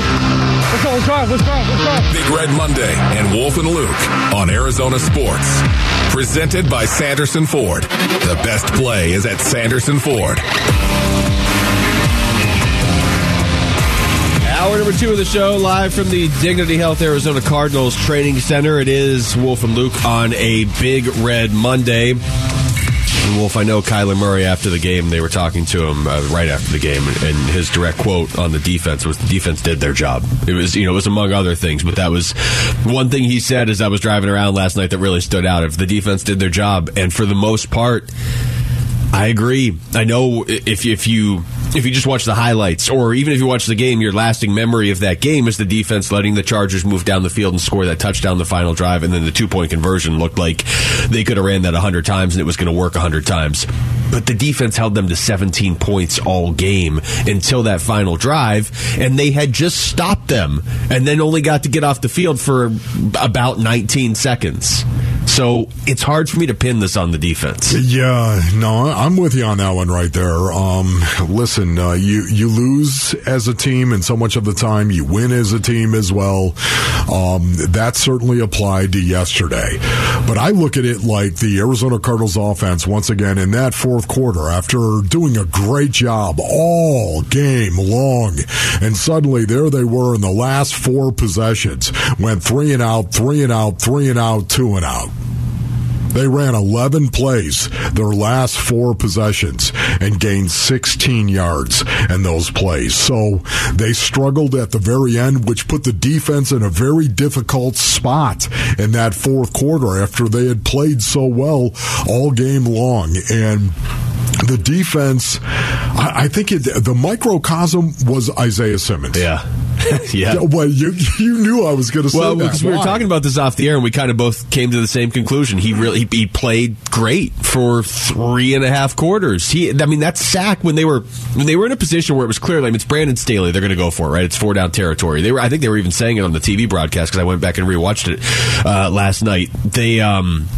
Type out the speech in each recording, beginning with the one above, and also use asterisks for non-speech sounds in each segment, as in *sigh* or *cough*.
go. Let's go. Let's drive. Let's drive. Let's drive. Big Red Monday and Wolf and Luke on Arizona Sports. Presented by Sanderson Ford. The best play is at Sanderson Ford. Hour number two of the show, live from the Dignity Health Arizona Cardinals Training Center. It is Wolf and Luke on a Big Red Monday. And Wolf, I know Kyler Murray after the game, they were talking to him uh, right after the game, and his direct quote on the defense was the defense did their job. It was, you know, it was among other things, but that was one thing he said as I was driving around last night that really stood out. If the defense did their job, and for the most part, I agree. I know if if you if you just watch the highlights, or even if you watch the game, your lasting memory of that game is the defense letting the Chargers move down the field and score that touchdown, the final drive, and then the two point conversion looked like they could have ran that hundred times and it was going to work hundred times. But the defense held them to 17 points all game until that final drive, and they had just stopped them, and then only got to get off the field for about 19 seconds. So it's hard for me to pin this on the defense. Yeah, no, I'm with you on that one right there. Um, listen, uh, you you lose as a team, and so much of the time you win as a team as well. Um, that certainly applied to yesterday, but I look at it like the Arizona Cardinals offense once again in that fourth quarter after doing a great job all game long, and suddenly there they were in the last four possessions, went three and out, three and out, three and out, two and out. They ran 11 plays their last four possessions and gained 16 yards in those plays. So they struggled at the very end, which put the defense in a very difficult spot in that fourth quarter after they had played so well all game long. And the defense, I, I think it, the microcosm was Isaiah Simmons. Yeah. *laughs* yeah. Well, you you knew I was going to say well, that. because we were Why? talking about this off the air, and we kind of both came to the same conclusion. He really he, played great for three and a half quarters. He, I mean, that sack when they were when they were in a position where it was clear, like it's Brandon Staley, they're going to go for it, right? It's four down territory. They were, I think, they were even saying it on the TV broadcast because I went back and rewatched it uh, last night. They um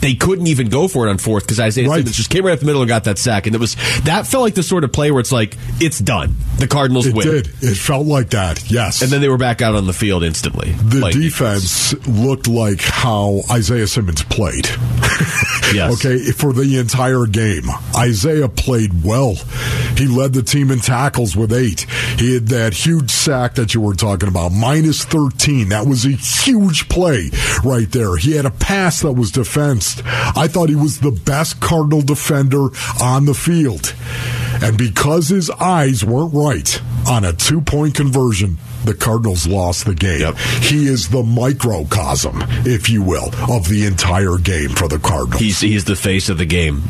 they couldn't even go for it on fourth because Isaiah Right. Simmons just came right up the middle and got that sack, and it was that felt like the sort of play where it's like it's done. The Cardinals It win, did. It felt like that. Yes. and then they were back out on the field instantly. the Like, defense looked like how Isaiah Simmons played. *laughs* Yes. okay, for the entire game. Isaiah played well. He led the team in tackles with eight. He had that huge sack that you were talking about, minus 13. That was a huge play right there. He had a pass that was I thought he was the best Cardinal defender on the field. And because his eyes weren't right on a two point conversion, the Cardinals lost the game. Yep. He is the microcosm, if you will, of the entire game for the Cardinals. He's he's the face of the game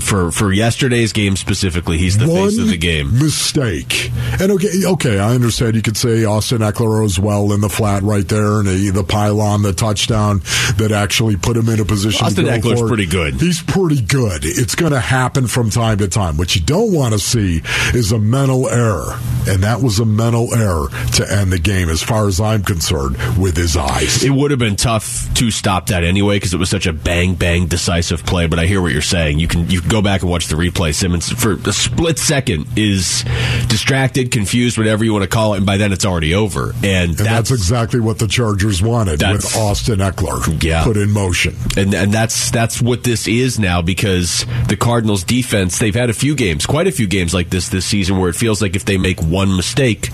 for for yesterday's game specifically. He's the One face of the game. mistake, and okay, okay, I understand. You could say Austin Ekeler as well in the flat right there, and the, the pylon, the touchdown that actually put him in a position. Austin to go Ekeler's pretty good. He's pretty good. It's going to happen from time to time. What you don't want to see is a mental error, and that was a mental error to end the game, as far as I'm concerned, with his eyes. It would have been tough to stop that anyway because it was such a bang bang decisive play. But I hear what you're saying. You can you can go back and watch the replay. Simmons for a split second is distracted, confused, whatever you want to call it, and by then it's already over. And, And that's, exactly what the Chargers wanted with Austin Ekeler Yeah. put in motion. and and that's that's what this is now because the Cardinals defense they've had a few games quite a few games like this this season where it feels like if they make one mistake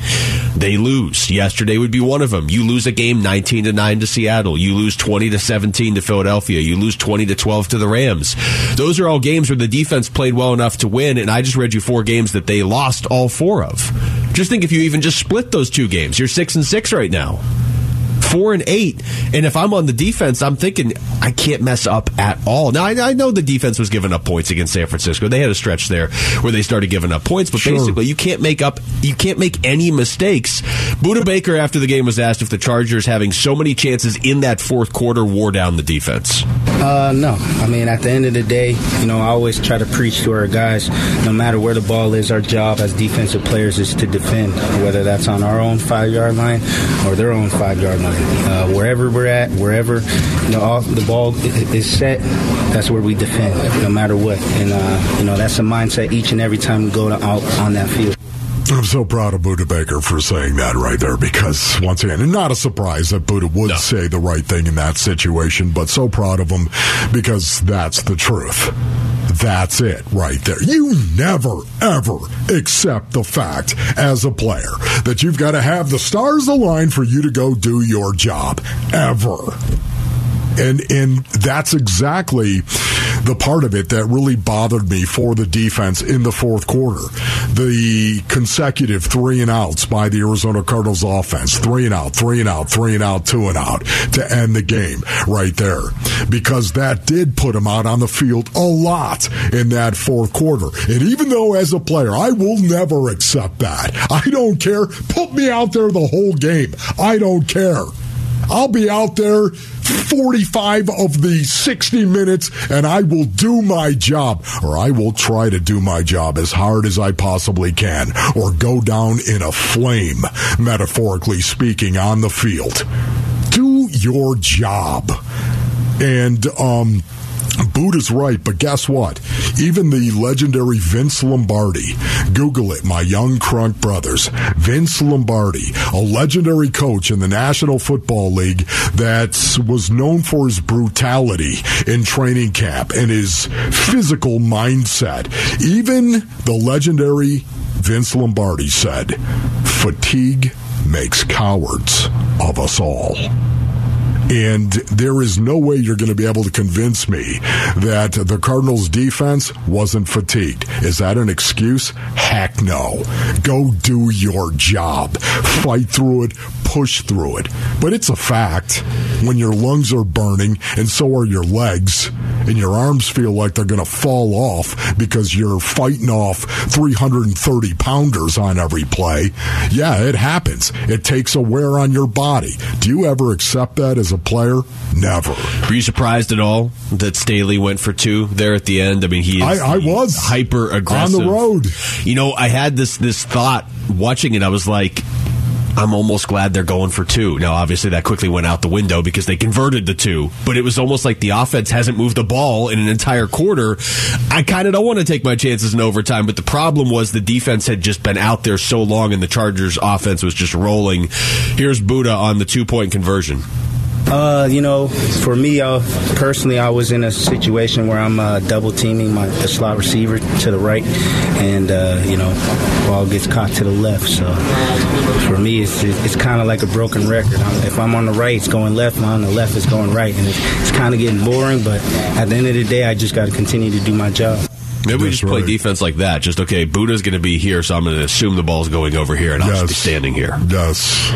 they lose yesterday would be one of them you lose a game 19 to 9 to Seattle. You lose 20 to 17 to Philadelphia. You lose 20 to 12 to the Rams. Those are all games where the defense played well enough to win and I just read you four games that they lost all four of. Just think if you even just split those two games. You're 6 and 6 right now four and eight. And if I'm on the defense, I'm thinking I can't mess up at all. Now I, I know the defense was giving up points against San Francisco. They had a stretch there where they started giving up points, but Sure. basically you can't make up, you can't make any mistakes. Budda Baker after the game was asked if the Chargers having so many chances in that fourth quarter wore down the defense. Uh, no. I mean, at the end of the day, you know, I always try to preach to our guys, no matter where the ball is, our job as defensive players is to defend, whether that's on our own five yard line or their own five yard line. Uh, wherever we're at, wherever you know all, the ball is set, that's where we defend, no matter what. And uh, you know, that's a mindset each and every time we go to, out on that field. I'm so proud of Budda Baker for saying that right there because, once again, and not a surprise that Budda would No. say the right thing in that situation, but so proud of him because that's the truth. That's it right there. You never, ever accept the fact as a player that you've got to have the stars aligned for you to go do your job. Ever and and that's exactly the part of it that really bothered me for the defense in the fourth quarter. The consecutive three and outs by the Arizona Cardinals offense, three and out, three and out, three and out, two and out to end the game right there, because that did put him out on the field a lot in that fourth quarter. And even though as a player, I will never accept that. I don't care. Put me out there the whole game. I don't care. I'll be out there 45 of the 60 minutes and I will do my job, or I will try to do my job as hard as I possibly can, or go down in a flame, metaphorically speaking, on the field. Do your job. And, um, Budda's right, but guess what? Even the legendary Vince Lombardi, Google it, my young crunk brothers, Vince Lombardi, a legendary coach in the National Football League that was known for his brutality in training camp and his physical mindset. Even the legendary Vince Lombardi said, fatigue makes cowards of us all. And there is no way you're going to be able to convince me that the Cardinals defense wasn't fatigued. Is that an excuse? Heck no. Go do your job. Fight through it. Push through it. But it's a fact when your lungs are burning and so are your legs and your arms feel like they're going to fall off because you're fighting off 330 pounders on every play. Yeah, it happens. It takes a wear on your body. Do you ever accept that as a player? Never. Were you surprised at all that Staley went for two there at the end? I mean, he is I- I was. hyper aggressive On the road. You know, I had this this thought watching it. I was like. I'm almost glad they're going for two. Now, obviously, that quickly went out the window because they converted the two, but it was almost like the offense hasn't moved the ball in an entire quarter. I kind of don't want to take my chances in overtime, but the problem was the defense had just been out there so long and the Chargers offense was just rolling. Here's Budda on the two point conversion. Uh, you know, for me, uh, personally, I was in a situation where I'm uh, double teaming my the slot receiver to the right, and uh, you know, ball gets caught to the left. So for me, it's it's kind of like a broken record. I'm, if I'm on the right, it's going left. If I'm on the left, it's going right, and it's, it's kind of getting boring. But at the end of the day, I just got to continue to do my job. Maybe we That's just play right. defense like that. Just okay, Budda's going to be here, so I'm going to assume the ball's going over here, and I'll just be standing here. Yes.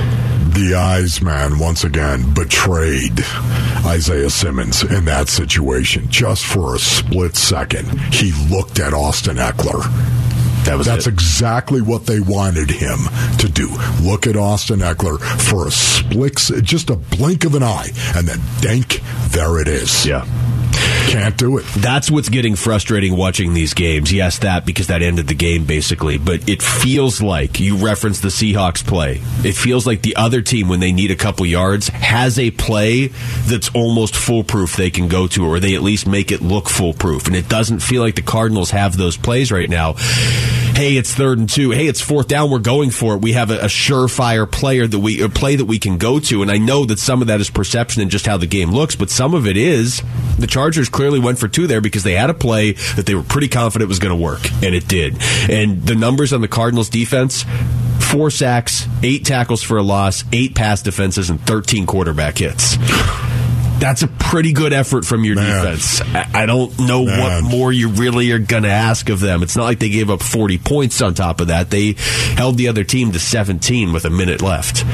The eyes man once again betrayed Isaiah Simmons in that situation. Just for a split second, he looked at Austin Ekeler. That was That's it. exactly what they wanted him to do. Look at Austin Ekeler for a split, just a blink of an eye, and then dank, there it is. yeah. Can't do it. That's what's getting frustrating watching these games. Yes, that because that ended the game basically, but it feels like you reference the Seahawks play. It feels like the other team when they need a couple yards has a play that's almost foolproof they can go to or they at least make it look foolproof. And it doesn't feel like the Cardinals have those plays right now. Hey, it's third and two. Hey, it's fourth down. We're going for it. We have a, a surefire player that we play that we can go to. And I know that some of that is perception and just how the game looks, but some of it is the Chargers clearly went for two there because they had a play that they were pretty confident was going to work, and it did. And the numbers on the Cardinals defense. Four sacks, eight tackles for a loss, eight pass defenses, and 13 quarterback hits. That's a pretty good effort from your Man. defense. I I don't know Man. what more you really are going to ask of them. It's not like they gave up 40 points on top of that. They held the other team to 17 with a minute left.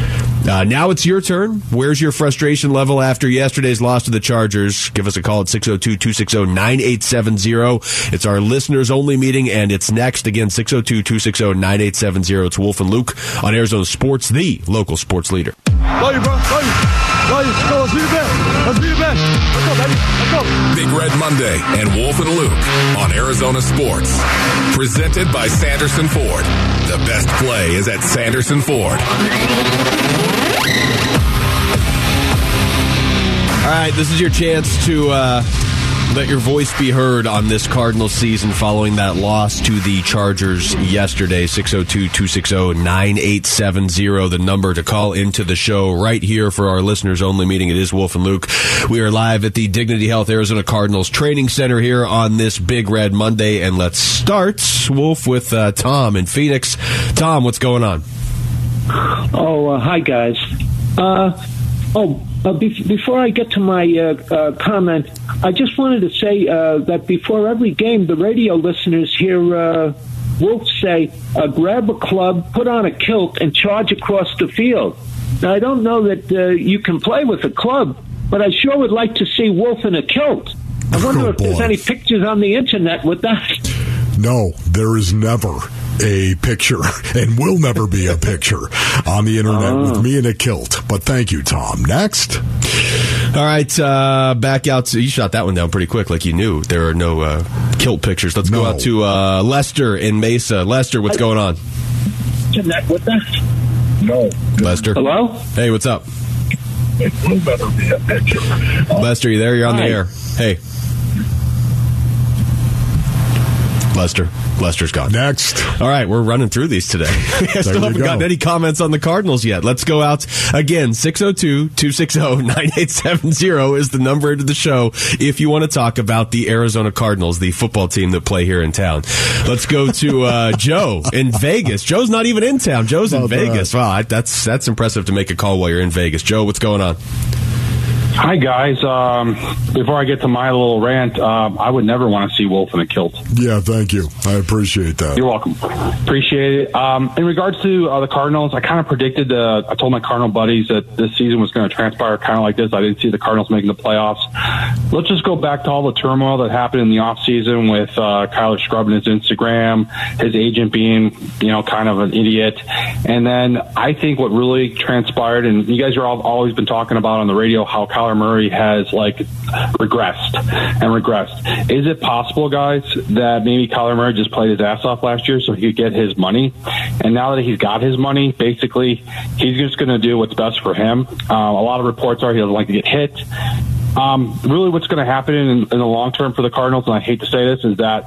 Uh, now it's your turn. Where's your frustration level after yesterday's loss to the Chargers? Give us a call at 602 260 9870. It's our listeners only meeting, and it's next. Again, 602 260 9870. It's Wolf and Luke on Arizona Sports, the local sports leader. Love you, bro. Love you. Love you. Let's go. Let's be the best. Let's be the best. Let's go, baby. Let's go. Big Red Monday and Wolf and Luke on Arizona Sports. Presented by Sanderson Ford. The best play is at Sanderson Ford. All right, this is your chance to uh, Let your voice be heard on this Cardinal season following that loss to the Chargers yesterday. 602 260 9870, the number to call into the show right here for our listeners only meeting. It is Wolf and Luke. We are live at the Dignity Health Arizona Cardinals Training Center here on this Big Red Monday. And let's start, Wolf, with uh, Tom in Phoenix. Tom, what's going on? Oh, uh, hi, guys. Uh, oh, uh, be- before I get to my uh, uh, comment, I just wanted to say uh, that before every game, the radio listeners hear uh, Wolf say, uh, grab a club, put on a kilt, and charge across the field. Now, I don't know that uh, you can play with a club, but I sure would like to see Wolf in a kilt. I wonder Oh, if there's any pictures on the internet with that. *laughs* No, there is never a picture *laughs* and will never be a picture on the internet with me in a kilt. But thank you, Tom. Next. All right, uh, back out to you. Shot that one down pretty quick, like you knew there are no uh, kilt pictures. Let's go out to uh, Lester in Mesa. Lester, what's going on? Internet with that. No, Lester, Hello? hey, what's up? it will better be a picture. Lester, you there? You're on the air. Hey, Lester. Lester's gone. Next. All right, we're running through these today. *laughs* I still haven't go. gotten any comments on the Cardinals yet. Let's go out again. 602-260-9870 is the number into the show if you want to talk about the Arizona Cardinals, the football team that play here in town. Let's go to uh, *laughs* Joe in Vegas. Joe's not even in town. Joe's in. Vegas. Wow, that's that's impressive to make a call while you're in Vegas. Joe, what's going on? Hi guys. Um, before I get to my little rant, um, I would never want to see Wolf in a kilt. Yeah, thank you. I appreciate that. You're welcome. Appreciate it. Um, in regards to uh, the Cardinals, I kind of predicted. Uh, I told my Cardinal buddies that this season was going to transpire kind of like this. I didn't see the Cardinals making the playoffs. Let's just go back to all the turmoil that happened in the offseason with uh, Kyler scrubbing his Instagram, his agent being, you know, kind of an idiot, and then I think what really transpired, and you guys are all always been talking about on the radio how Kyler Murray has like regressed and regressed. Is it possible, guys, that maybe Kyler Murray just played his ass off last year so he could get his money, and now that he's got his money, basically he's just going to do what's best for him. Uh, a lot of reports are he doesn't like to get hit. Um, really, what's going to happen in, in the long term for the Cardinals, and I hate to say this, is that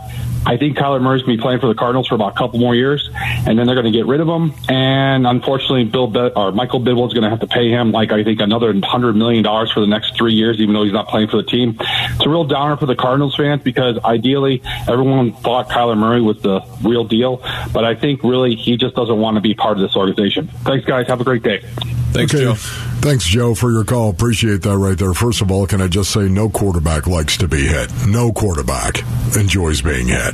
I think Kyler Murray's going to be playing for the Cardinals for about a couple more years, and then they're going to get rid of him. And unfortunately, Bill Be- or Michael Bidwill's going to have to pay him like I think another hundred million dollars for the next three years, even though he's not playing for the team. It's a real downer for the Cardinals fans because ideally everyone thought Kyler Murray was the real deal, but I think really he just doesn't want to be part of this organization. Thanks, guys. Have a great day. Thanks, okay. Joe. Thanks, Joe, for your call. Appreciate that right there. First of all, can I just say no quarterback likes to be hit. No quarterback enjoys being hit.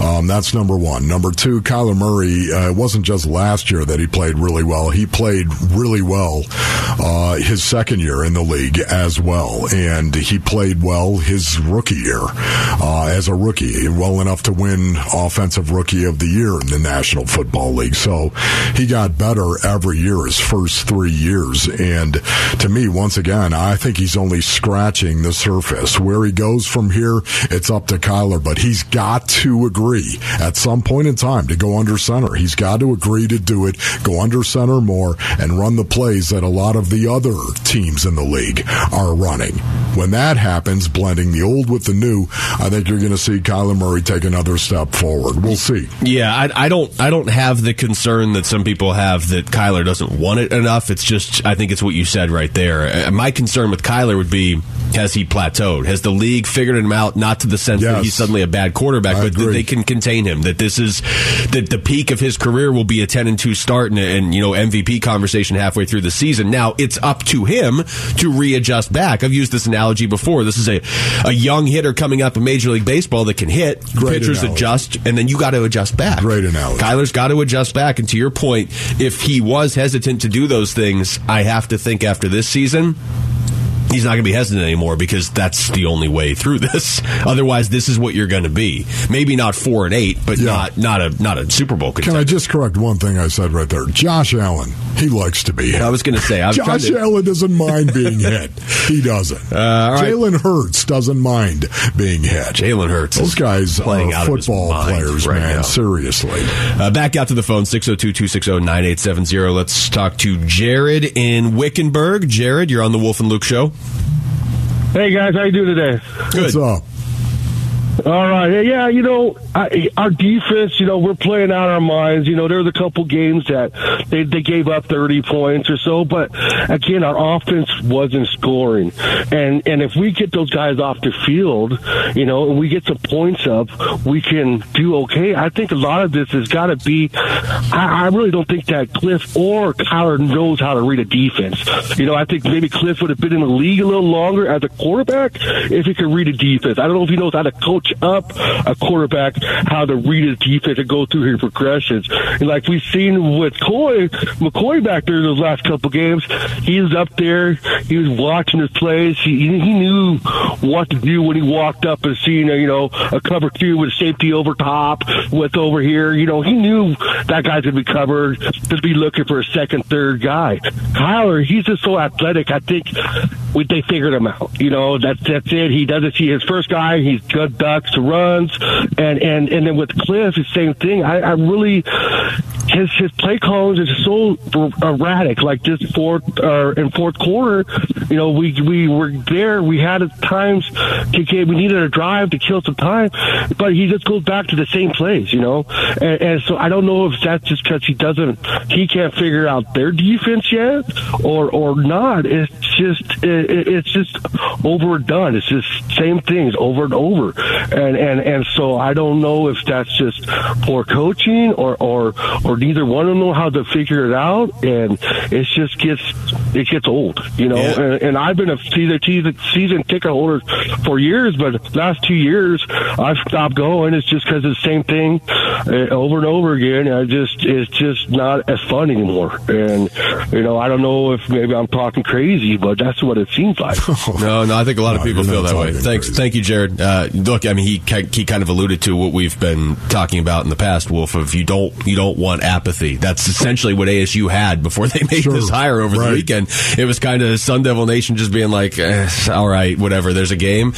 Um, that's number one. Number two, Kyler Murray, uh, it wasn't just last year that he played really well. He played really well uh, his second year in the league as well. And he played well his rookie year uh, as a rookie, well enough to win Offensive Rookie of the Year in the National Football League. So he got better every year his first three years. And to me, once again, I think he's only scratching the surface. Where he goes from here, it's up to Kyler, but he's got to agree at some point in time to go under center. He's got to agree to do it, go under center more, and run the plays that a lot of the other teams in the league are running. When that happens, blending the old with the new, I think you're going to see Kyler Murray take another step forward. We'll see. Yeah, I, I don't. I don't have the concern that some people have that Kyler doesn't want it enough. It's just, I think it's what you said right there. Uh, My concern with Kyler would be: has he plateaued? Has the league figured him out? Not to the sense that he's suddenly a bad quarterback, I but that they can contain him. That this is that the peak of his career will be a ten and two start and, and you know MVP conversation halfway through the season. Now it's up to him to readjust back. I've used this analogy before. This is a a young hitter coming up in Major League Baseball that can hit. Great Pitchers analogy. adjust, and then you got to adjust back. Great analogy. Kyler's got to adjust back. And to your point, if he was hesitant to do those things, I have to think after this season, he's not going to be hesitant anymore because that's the only way through this. *laughs* Otherwise, this is what you're going to be. Maybe not four and eight, but Yeah. not not a not a Super Bowl Can. I just correct one thing I said right there? Josh Allen, he likes to be hit. I was going to say, was Josh to- Allen doesn't mind being *laughs* hit. He doesn't. Uh, right. Jalen Hurts doesn't mind being hit. Jalen Hurts Those guys playing are out of his football mind players, right man. now. Seriously. Uh, back out to the phone, 602-260-9870. Let's talk to Jared in Wickenburg. Jared, you're on the Wolf and Luke show. Hey guys, how you doing today? Good. What's up? All right. Yeah, you know, I, our defense, you know, we're playing out our minds. You know, there's a couple games that they, they gave up 30 points or so, but again, our offense wasn't scoring. And and if we get those guys off the field, you know, and we get some points up, we can do okay. I think a lot of this has got to be, I, I really don't think that Cliff or Kyler knows how to read a defense. You know, I think maybe Cliff would have been in the league a little longer as a quarterback if he could read a defense. I don't know if he knows how to coach up a quarterback how to read his defense and go through his progressions. And like we've seen with Coy, McCoy back there those last couple games, he was up there, he was watching his plays, he, he knew what to do when he walked up and seen, a, you know, a cover two with safety over top, with over here. You know, he knew that guy's to be covered, to be looking for a second, third guy. Kyler, he's just so athletic. I think we, they figured him out. You know, that's that's it. He doesn't see his first guy. He's good ducks, runs, and and and then with Cliff, the same thing. I, I really his his play calls is so erratic. Like this fourth or uh, in fourth quarter, you know, we we were there. We had times to get we needed a drive to kill some time, but he just goes back to the same plays. You know, and, and so I don't know if that's just because he doesn't he can't figure out their defense yet or or not. It's just it, it's just overdone. It's just same things over and over, and and and so I don't know if that's just poor coaching or or or neither one of them know how to figure it out, and it just gets it gets old, you know. Yeah. And, and I've been a season season season ticket holder for years, but last two years I've stopped going. It's just because it's the same thing uh, over and over again. I just it's just not as fun anymore, and you know I don't know if maybe I'm talking crazy, but that's what it seems like. *laughs* No, no, I think a lot of No, people feel that way. Thanks, crazy. thank you, Jared. Uh, look, I mean, he he kind of alluded to what we've been talking about in the past. Wolf, of you don't you don't want apathy. That's essentially what ASU had before they made Sure. this hire over Right. the weekend. It was kind of Sun Devil Nation just being like, eh, all right, whatever. There's a game.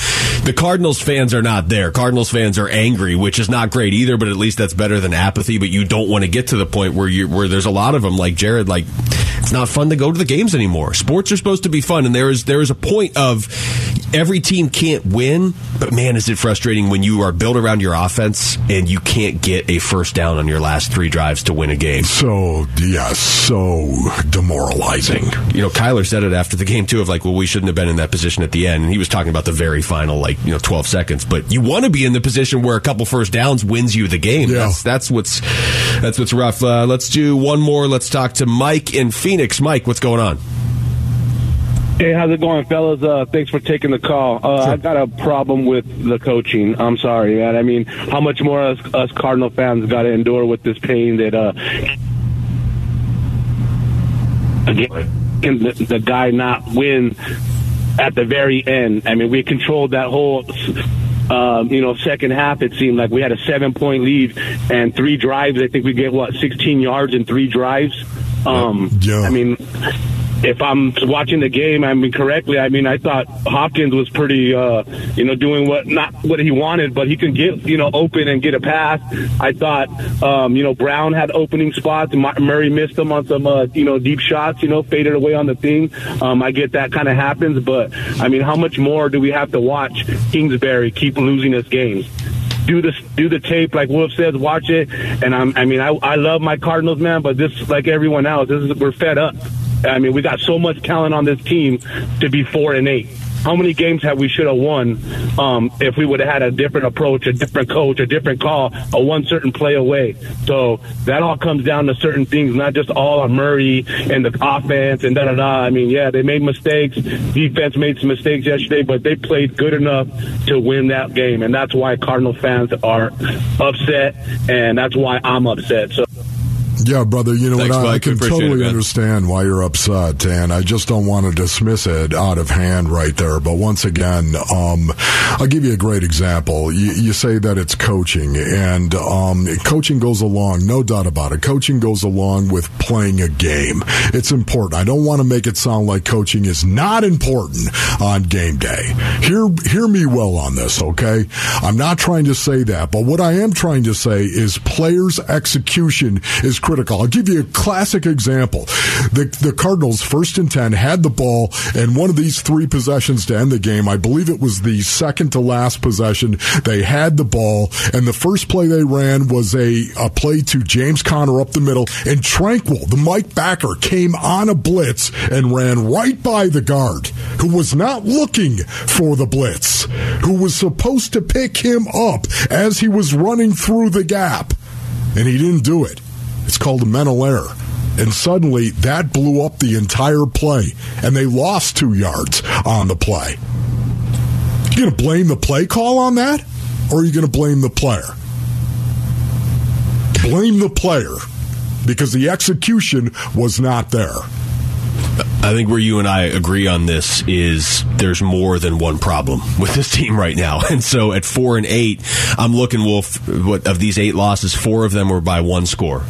The Cardinals fans are not there. Cardinals fans are angry, which is not great either. But at least that's better than apathy. But you don't want to get to the point where you where there's a lot of them like Jared. Like it's not fun to go to the games anymore. Sports are supposed to be fun, and there is there is a point of every team can't win. But man, is it frustrating when you are built around your offense and you can't get a first down on your last three drives to win a game. So yeah, so demoralizing. You know, Kyler said it after the game too of like, well, we shouldn't have been in that position at the end. And he was talking about the very final, like, you know, 12 seconds. But you want to be in the position where a couple first downs wins you the game. Yeah. That's, that's what's, that's what's rough. Uh, let's do one more. Let's talk to Mike in Phoenix. Mike, what's going on? Hey, how's it going, fellas? Uh, thanks for taking the call. Uh, I got a problem with the coaching. I'm sorry, man. I mean, how much more us, us Cardinal fans got to endure with this pain that uh, again, can the, the guy not win at the very end? I mean, we controlled that whole. Um, you know, second half, it seemed like we had a seven point lead and three drives. I think we get what, 16 yards in three drives. Um, Yeah. I mean, if I'm watching the game, I mean correctly. I mean, I thought Hopkins was pretty, uh, you know, doing what not what he wanted, but he can get you know open and get a pass. I thought, um, you know, Brown had opening spots. Murray missed them on some, uh, you know, deep shots. You know, faded away on the thing. Um, I get that kind of happens, but I mean, how much more do we have to watch Kingsbury keep losing us games? do the do the tape like Wolf says, watch it. And I'm, I mean, I I love my Cardinals, man, but this like everyone else, this is we're fed up. I mean, we got so much talent on this team to be four and eight. How many games have we should have won um, if we would have had a different approach, a different coach, a different call, a one certain play away? So that all comes down to certain things, not just all on Murray and the offense and da da da. I mean, yeah, they made mistakes. Defense made some mistakes yesterday, but they played good enough to win that game, and that's why Cardinal fans are upset, and that's why I'm upset. So. Yeah, brother. You know Thanks, what? I, I can totally it, understand why you're upset, and I just don't want to dismiss it out of hand right there. But once again, um, I'll give you a great example. You, you say that it's coaching, and um, coaching goes along, no doubt about it. Coaching goes along with playing a game. It's important. I don't want to make it sound like coaching is not important on game day. Hear hear me well on this, okay? I'm not trying to say that, but what I am trying to say is players' execution is critical. I'll give you a classic example. The the Cardinals first and ten had the ball and one of these three possessions to end the game. I believe it was the second to last possession. They had the ball and the first play they ran was a, a play to James Conner up the middle and Tranquill, the Mike backer, came on a blitz and ran right by the guard who was not looking for the blitz, who was supposed to pick him up as he was running through the gap. And he didn't do it. It's called a mental error. And suddenly that blew up the entire play, and they lost two yards on the play. You going to blame the play call on that, or are you going to blame the player? Blame the player because the execution was not there. I think where you and I agree on this is there's more than one problem with this team right now. *laughs* And so at four and eight, I'm looking, Wolf, what, of these eight losses, four of them were by one score.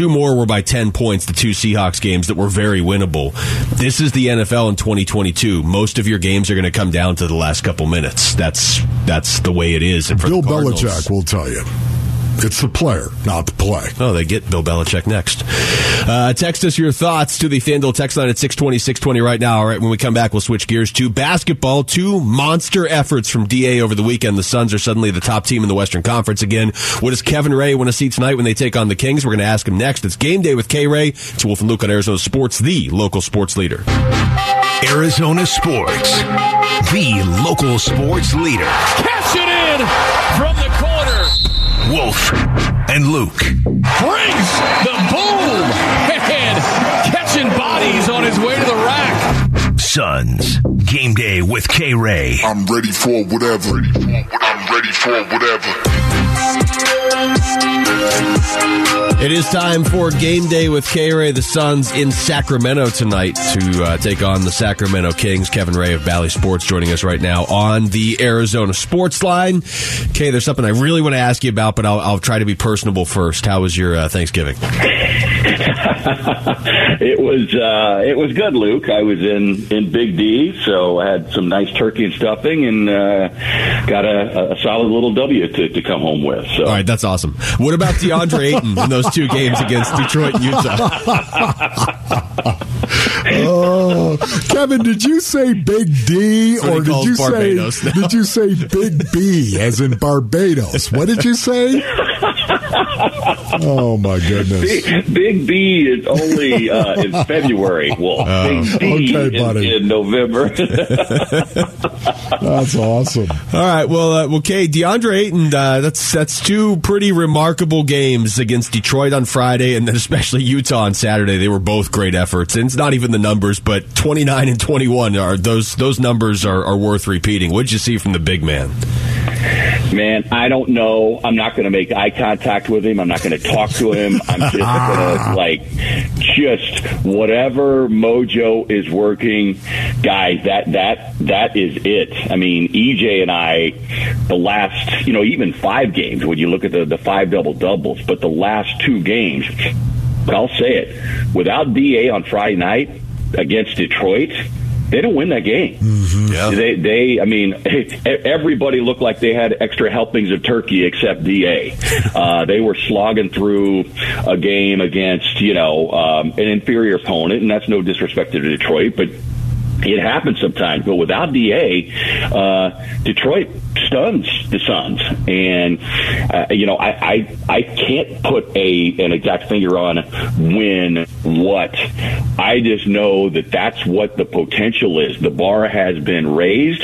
Two more were by 10 points, the two Seahawks games that were very winnable. This is the NFL in 2022. Most of your games are going to come down to the last couple minutes. That's that's the way it is. And Bill Belichick will tell you. It's the player, not the play. Oh, they get Bill Belichick next. Uh, text us your thoughts to the FanDuel text line at 620, 620 right now. All right, when we come back, we'll switch gears to basketball. Two monster efforts from DA over the weekend. The Suns are suddenly the top team in the Western Conference again. What does Kevin Ray want to see tonight when they take on the Kings? We're going to ask him next. It's game day with K Ray. It's Wolf and Luke on Arizona Sports, the local sports leader. Arizona Sports, the local sports leader. Cash it in from the corner. Wolf and Luke. Brings the boom and catching bodies on his way to the rack. Suns, game day with K Ray. I'm ready for whatever. I'm ready for whatever. It is time for game day with K Ray. The Suns in Sacramento tonight to uh, take on the Sacramento Kings. Kevin Ray of Bally Sports joining us right now on the Arizona Sports Line. Kay, there's something I really want to ask you about, but I'll, I'll try to be personable first. How was your uh, Thanksgiving? *laughs* it was uh, it was good, Luke. I was in in Big D, so I had some nice turkey and stuffing, and uh, got a, a solid little W to, to come home with. So, All right, that's awesome. What about DeAndre Ayton in those two games against Detroit and Utah? *laughs* oh, Kevin, did you say Big D or did you Barbados say now. did you say Big B as in Barbados? What did you say? *laughs* Oh my goodness! Big, Big B is only uh, in February. Well, Big D Okay, is buddy. in November. *laughs* That's awesome. All right, well, uh, well, Kay, DeAndre Ayton, uh, that's that's two pretty remarkable games against Detroit on Friday, and then especially Utah on Saturday. They were both great efforts, and it's not even the numbers, but twenty nine and twenty one are those those numbers are, are worth repeating. What did you see from the big man? Man, I don't know. I'm not going to make eye contact with him. I'm not going to talk to him. I'm just ah. going to like just whatever mojo is working, guys. That that that is it. I mean, EJ and I, the last you know even five games when you look at the the five double doubles, but the last two games, I'll say it without Da on Friday night against Detroit. They don't win that game. Yeah. They, they, I mean, *laughs* everybody looked like they had extra helpings of turkey except Da. Uh, they were slogging through a game against, you know, um, an inferior opponent, and that's no disrespect to Detroit, but it happens sometimes. But without Da, uh, Detroit stuns the Suns, and uh, you know, I, I I can't put a an exact finger on when what. I just know that that's what the potential is. The bar has been raised,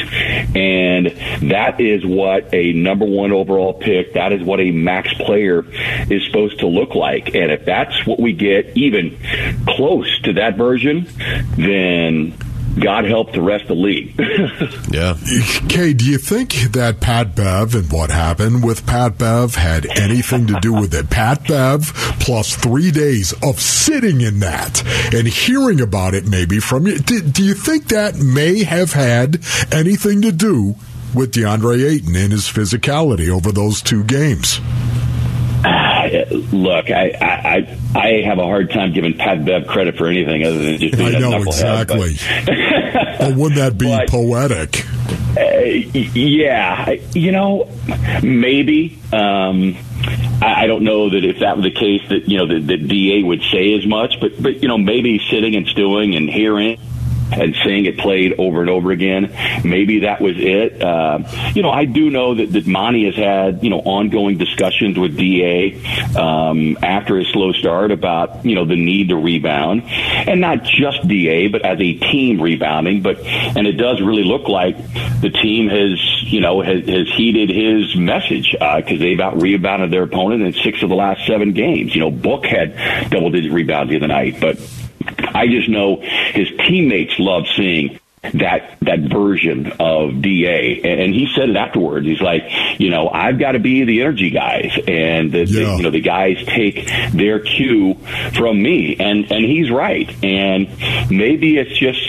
and that is what a number one overall pick. That is what a max player is supposed to look like. And if that's what we get, even close to that version, then God help the rest of the league. *laughs* yeah. Kay, do you think that Pat Bev and what happened with Pat Bev had anything to do with it? Pat Bev plus three days of sitting in that and hearing about it maybe from you. Do, do you think that may have had anything to do with DeAndre Ayton and his physicality over those two games? Look, I, I I I have a hard time giving Pat Bev credit for anything other than just being I a know but- exactly. but wouldn't that be poetic? Uh, yeah, you know, maybe. Um, I, I don't know that if that were the case that you know the, the DA would say as much, but but you know maybe sitting and stewing and hearing and seeing it played over and over again. Maybe that was it. Uh, you know, I do know that, that Monty has had, you know, ongoing discussions with DA um, after his slow start about, you know, the need to rebound. And not just DA, but as a team rebounding. But, and it does really look like the team has, you know, has, has heeded his message because uh, they've out rebounded their opponent in six of the last seven games. You know, Book had double digit rebounds the other night, but I just know his teammates love seeing that that version of DA, and he said it afterwards. He's like, you know, I've got to be the energy guys, and the, yeah. the, you know the guys take their cue from me, and and he's right. And maybe it's just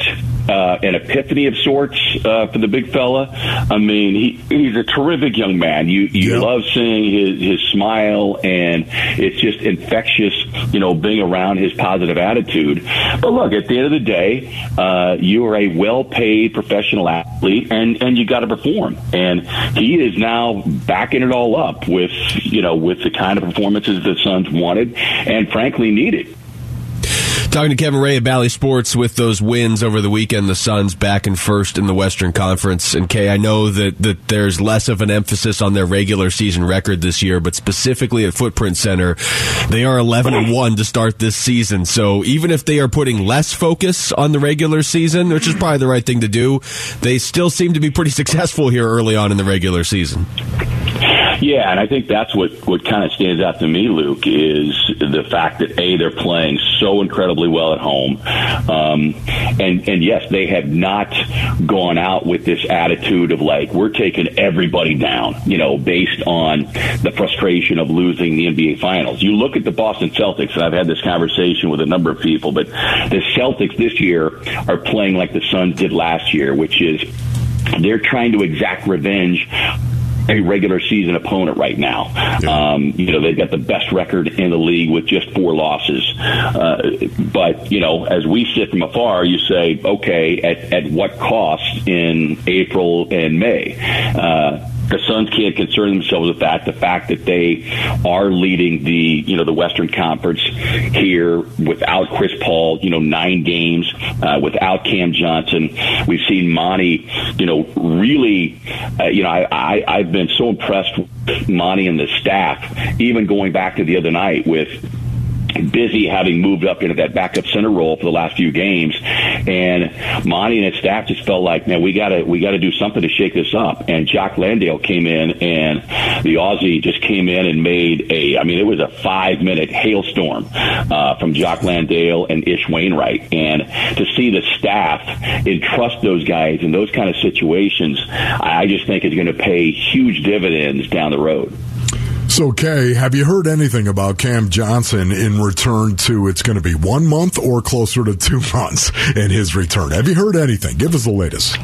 uh, an epiphany of sorts uh, for the big fella. I mean, he, he's a terrific young man. You you yeah. love seeing his his smile, and it's just infectious. You know, being around his positive attitude. But look, at the end of the day, uh, you are a well paid professional athlete, and and you got to perform. And he is now backing it all up with you know with the kind of performances the Suns wanted and frankly needed. Talking to Kevin Ray of Bally Sports with those wins over the weekend, the Suns back in first in the Western Conference. And Kay, I know that, that there's less of an emphasis on their regular season record this year, but specifically at Footprint Center, they are 11 and 1 to start this season. So even if they are putting less focus on the regular season, which is probably the right thing to do, they still seem to be pretty successful here early on in the regular season. Yeah, and I think that's what what kind of stands out to me, Luke, is the fact that a they're playing so incredibly well at home, um, and and yes, they have not gone out with this attitude of like we're taking everybody down, you know, based on the frustration of losing the NBA Finals. You look at the Boston Celtics, and I've had this conversation with a number of people, but the Celtics this year are playing like the Suns did last year, which is they're trying to exact revenge a regular season opponent right now. Yeah. Um, you know, they've got the best record in the league with just four losses. Uh, but, you know, as we sit from afar, you say, okay, at, at what cost in April and May? Uh, the Suns can't concern themselves with that. The fact that they are leading the you know the Western Conference here without Chris Paul, you know nine games uh, without Cam Johnson. We've seen Monty, you know, really, uh, you know, I, I I've been so impressed with Monty and the staff, even going back to the other night with busy having moved up into that backup center role for the last few games. And Monty and his staff just felt like, man, we gotta we gotta do something to shake this up. And Jock Landale came in and the Aussie just came in and made a I mean, it was a five minute hailstorm uh, from Jock Landale and Ish Wainwright. And to see the staff entrust those guys in those kind of situations, I just think is going to pay huge dividends down the road. So, Kay, have you heard anything about Cam Johnson in return to it's going to be one month or closer to two *laughs* months in his return? Have you heard anything? Give us the latest.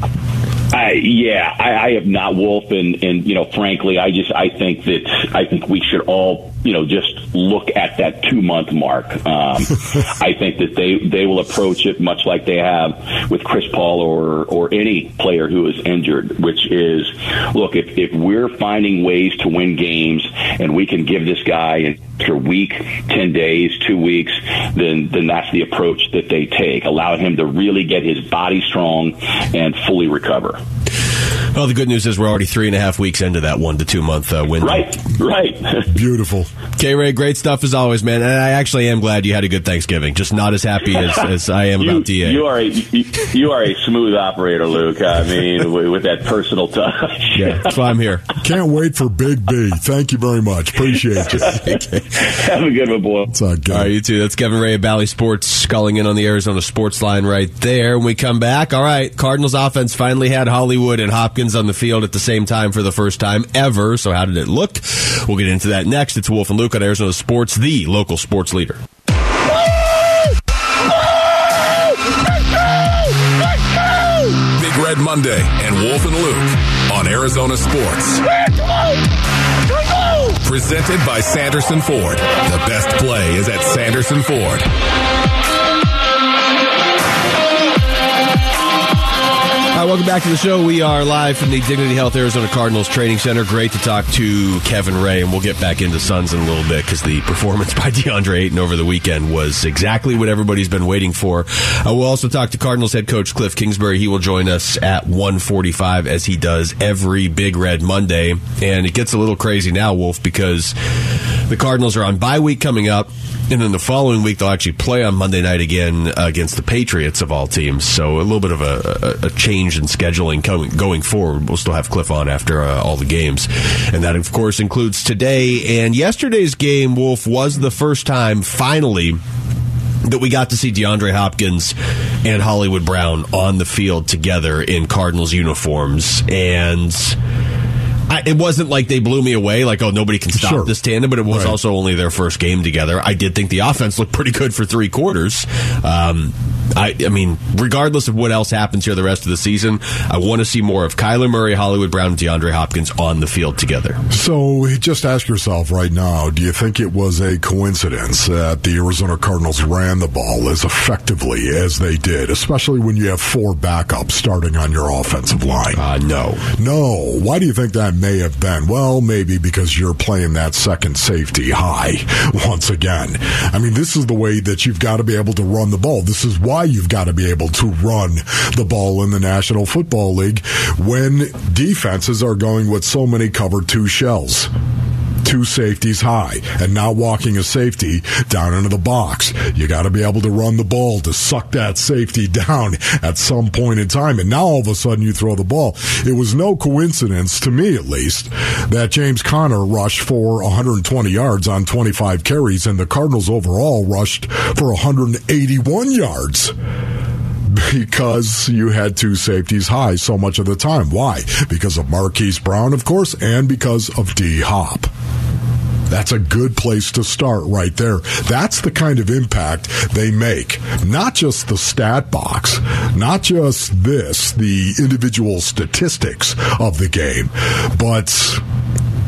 I, yeah, I, I have not, Wolf, and and you know, frankly, I just I think that I think we should all you know, just look at that two month mark. Um, *laughs* I think that they, they will approach it much like they have with Chris Paul or, or any player who is injured, which is, look, if, if we're finding ways to win games and we can give this guy an extra week, 10 days, two weeks, then, then that's the approach that they take. Allow him to really get his body strong and fully recover. Well, the good news is we're already three and a half weeks into that one to two month uh, window. Right, right. *laughs* Beautiful. K Ray, great stuff as always, man. And I actually am glad you had a good Thanksgiving. Just not as happy as, *laughs* as I am you, about DA. You are a you are a smooth operator, Luke. I mean, *laughs* with that personal touch. yeah, that's why I'm here. Can't wait for Big B. Thank you very much. Appreciate you. Have a good one, boy. What's up, All right, you too. That's Kevin Ray of Bally Sports calling in on the Arizona Sports Line right there. When we come back, all right, Cardinals offense finally had Hollywood and Hopkins on the field at the same time for the first time ever. So how did it look? We'll get into that next. It's Wolf and Luke on Arizona Sports, the local sports leader. Big Red Monday and Wolf and Luke on Arizona Sports. Presented by Sanderson Ford. The best play is at Sanderson Ford. Right, welcome back to the show. We are live from the Dignity Health Arizona Cardinals Training Center. Great to talk to Kevin Ray, and we'll get back into Suns in a little bit because the performance *laughs* by DeAndre Ayton over the weekend was exactly what everybody's been waiting for. Uh, we'll also talk to Cardinals head coach Cliff Kingsbury. He will join us at 1:45 as he does every Big Red Monday, and it gets a little crazy now, Wolf, because the Cardinals are on bye week coming up. And then the following week, they'll actually play on Monday night again uh, against the Patriots of all teams. So a little bit of a, a, a change in scheduling coming, going forward. We'll still have Cliff on after uh, all the games. And that, of course, includes today. And yesterday's game, Wolf, was the first time, finally, that we got to see DeAndre Hopkins and Hollywood Brown on the field together in Cardinals uniforms. And I, it wasn't like they blew me away, like, oh, nobody can stop Sure. this tandem, but it was Right. also only their first game together. I did think the offense looked pretty good for three quarters. Um, I, I mean, regardless of what else happens here the rest of the season, I want to see more of Kyler Murray, Hollywood Brown, and DeAndre Hopkins on the field together. So just ask yourself right now do you think it was a coincidence that the Arizona Cardinals ran the ball as effectively as they did, especially when you have four backups starting on your offensive line? Uh, no. No. Why do you think that may have been? Well, maybe because you're playing that second safety high *laughs* once again. I mean, this is the way that you've got to be able to run the ball. This is why you've got to be able to run the ball in the National Football League when defenses are going with so many cover two shells two safeties high and not walking a safety down into the box. You got to be able to run the ball to suck that safety *laughs* down at some point in time. And now all of a sudden you throw the ball. It was no coincidence, to me at least, that James Conner rushed for 120 yards on 25 carries and the Cardinals overall rushed for 181 yards because you had two safeties high so much of the time. Why? Because of Marquise Brown, of course, and because of D Hop. That's a good place to start right there. That's the kind of impact they make. Not just the stat box, not just this, the individual statistics of the game, but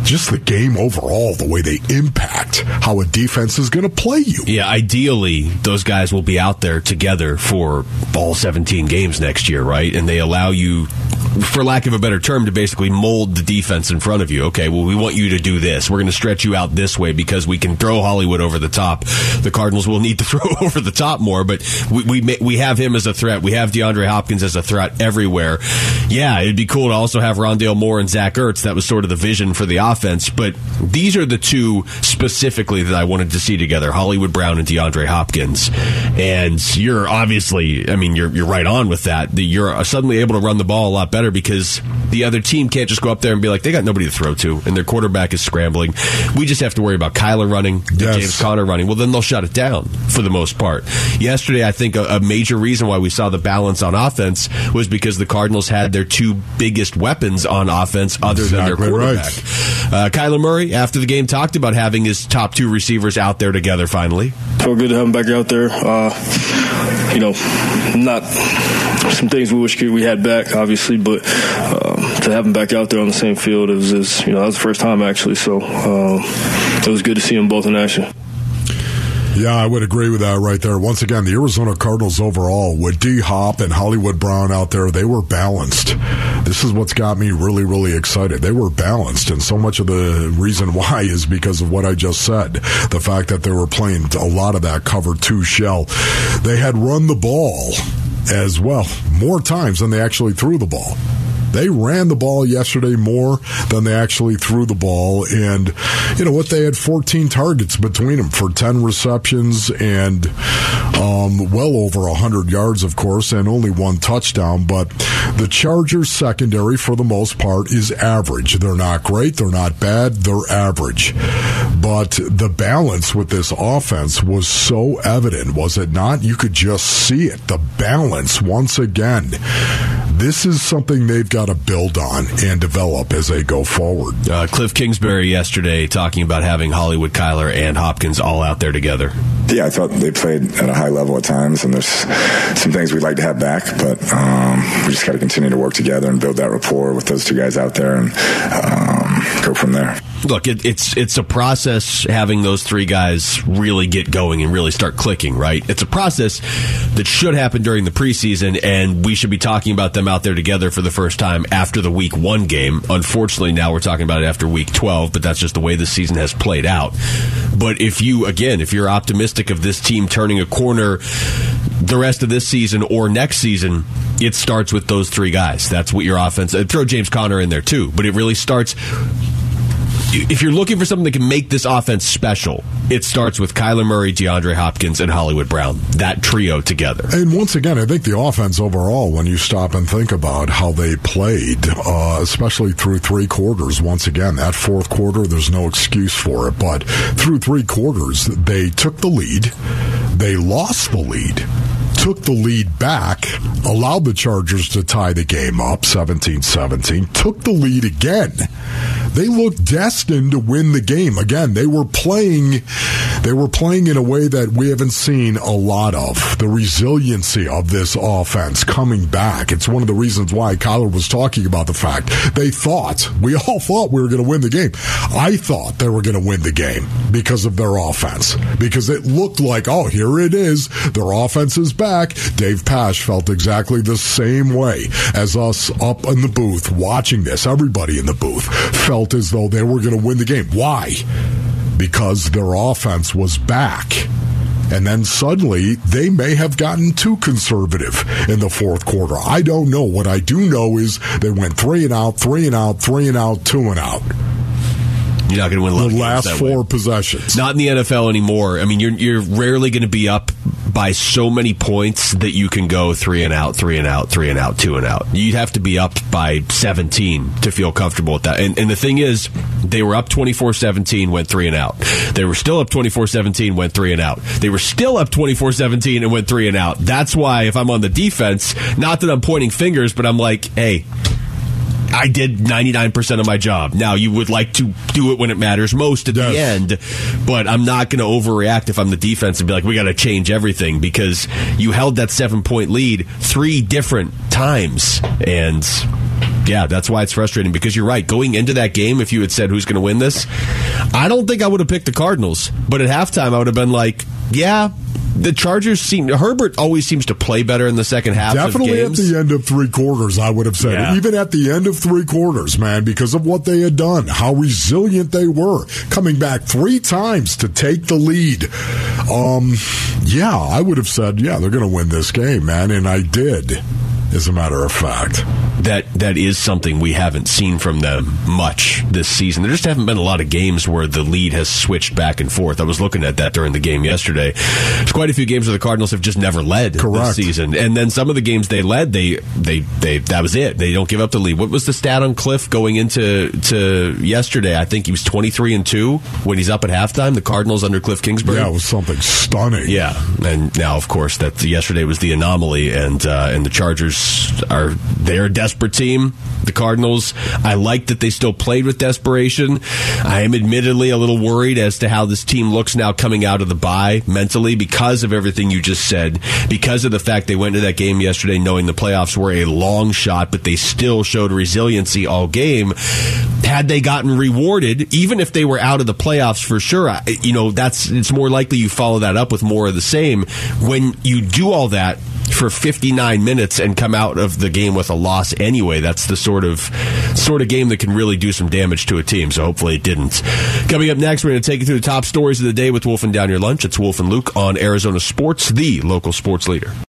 just the game overall, the way they impact how a defense is going to play you. Yeah, ideally, those guys will be out there together for all 17 games next year, right? And they allow you, for lack of a better term, to basically mold the defense in front of you. Okay, well, we want you to do this. We're going to stretch you out this way because we can throw Hollywood over the top. The Cardinals will need to *laughs* throw over the top more, but we, we, we have him as a threat. We have DeAndre Hopkins as a threat everywhere. Yeah, it'd be cool to also have Rondale Moore and Zach Ertz. That was sort of the vision for the offense. But these are the two specifically that I wanted to see together: Hollywood Brown and DeAndre Hopkins. And you're obviously, I mean, you're you're right on with that. The- You're suddenly able to run the ball a lot better because the other team can't just go up there and be like, they got nobody to throw to, and their quarterback is scrambling. We just have to worry about Kyler running, Yes. James Conner running. Well, then they'll shut it down for the most part. Yesterday, I think a, a major reason why we saw the balance on offense was because the Cardinals had their two biggest weapons on offense other than their quarterback. right. Uh, Kyler Murray, after the game, talked about having his top two receivers out there together finally. felt good to have him back out there. Uh, you know, not some things we wish we had back, obviously, but um, to have him back out there on the same field is, is you know, that was the first time actually. So um, it was good to see them both in action. Yeah, I would agree with that right there. Once again, the Arizona Cardinals overall, with D Hop and Hollywood Brown out there, they were balanced. This is what's got me really, really excited. They were balanced, and so much of the reason *laughs* why is because of what I just said. The fact that they were playing a lot of that cover two shell. They had run the ball as well, more times than they actually threw the ball. They ran the ball yesterday more than they actually threw the ball. And you know what? They had 14 targets between them for 10 receptions and um, well over 100 yards, of course, and only one touchdown. But the Chargers secondary, for the most part, is average. They're not great. They're not bad. They're average. But the balance with this offense was so evident, was it not? You could just see it. The balance, once again. This is something they've got to build on and develop as they go forward. Uh, Cliff Kingsbury yesterday talking about having Hollywood Kyler and Hopkins all out there together. Yeah, I thought they played at a high level at times, and there's some things we'd like to have back, but um, we just got to continue to work together and build that rapport with those two guys out there and um, go from there. Look, it, it's it's a process having those three guys really get going and really start clicking, right? It's a process that should happen during the preseason, and we should be talking about them out there together for the first time after the week one game. Unfortunately, now we're talking about it after week 12, but that's just the way the season has played out. But if you, again, if you're optimistic of this team turning a corner the rest of this season or next season, it starts with those three guys. That's what your offense. Throw James Conner in there too, but it really starts. If you're looking for something that can make this offense special, it starts with Kyler Murray, DeAndre Hopkins, and Hollywood Brown. That trio together. And once again, I think the offense overall, when you stop and think about how they played, uh, especially through three quarters, once again, that fourth quarter, there's no excuse for it. But through three quarters, they took the lead, they lost the lead. Took the lead back, allowed the Chargers to tie the game up 17 17, took the lead again. They looked destined to win the game. Again, they were playing they were playing in a way that we haven't seen a lot of. The resiliency of this offense coming back. It's one of the reasons why Kyler was talking about the fact they thought, we all thought we were going to win the game. I thought they were going to win the game because of their offense. Because it looked like, oh, here it is. Their offense is back. Dave Pasch felt exactly the same way as us up in the booth watching this. Everybody in the booth felt as though they were going to win the game. Why? Because their offense was back. And then suddenly they may have gotten too conservative in the fourth quarter. I don't know. What I do know is they went three and out, three and out, three and out, two and out. You're not going to win The last four way. possessions. Not in the NFL anymore. I mean, you're you're rarely going to be up by so many points that you can go three and out, three and out, three and out, two and out. You'd have to be up by 17 to feel comfortable with that. And, and the thing is, they were up 24-17, went three and out. They were still up 24-17, went three and out. They were still up 24-17 and went three and out. That's why if I'm on the defense, not that I'm pointing fingers, but I'm like, hey, I did 99% of my job. Now, you would like to do it when it matters most at the end, but I'm not going to overreact if I'm the defense and be like, we got to change everything because you held that seven point lead three different times. And yeah, that's why it's frustrating because you're right. Going into that game, if you had said who's going to win this, I don't think I would have picked the Cardinals, but at halftime, I would have been like, yeah. The Chargers seem Herbert always seems to play better in the second half. Definitely at the end of three quarters, I would have said. Yeah. Even at the end of three quarters, man, because of what they had done, how resilient they were, coming back three times to take the lead. Um, yeah, I would have said, yeah, they're going to win this game, man, and I did, as a matter of fact. that that is something we haven't seen from them much this season. There just haven't been a lot of games where the lead has switched back and forth. I was looking at that during the game yesterday. There's quite a few games where the Cardinals have just never led this Correct. season, and then some of the games they led, they they they that was it. They don't give up the lead. What was the stat on Cliff going into to yesterday? I think he was 23 and two when he's up at halftime. The Cardinals under Cliff Kingsbury. Yeah, it was something stunning. Yeah, and now of course that yesterday was the anomaly, and uh, and the Chargers are they're a desperate team. The Cardinals, I like that they still played with desperation. I am admittedly a little worried as to how this team looks now coming out of the bye mentally because of everything you just said, because of the fact they went into that game yesterday knowing the playoffs were a long shot, but they still showed resiliency all game. Had they gotten rewarded, even if they were out of the playoffs for sure, you know that's it's more likely you follow that up with more of the same. When you do all that for 59 minutes and come out of the game with a loss anyway, that's the sort of sort of game that can really do some damage to a team. So hopefully it didn't. Coming up next, we're going to take you through the top stories of the day with Wolf and Down Your Lunch. It's Wolf and Luke on Arizona Sports, the local sports leader.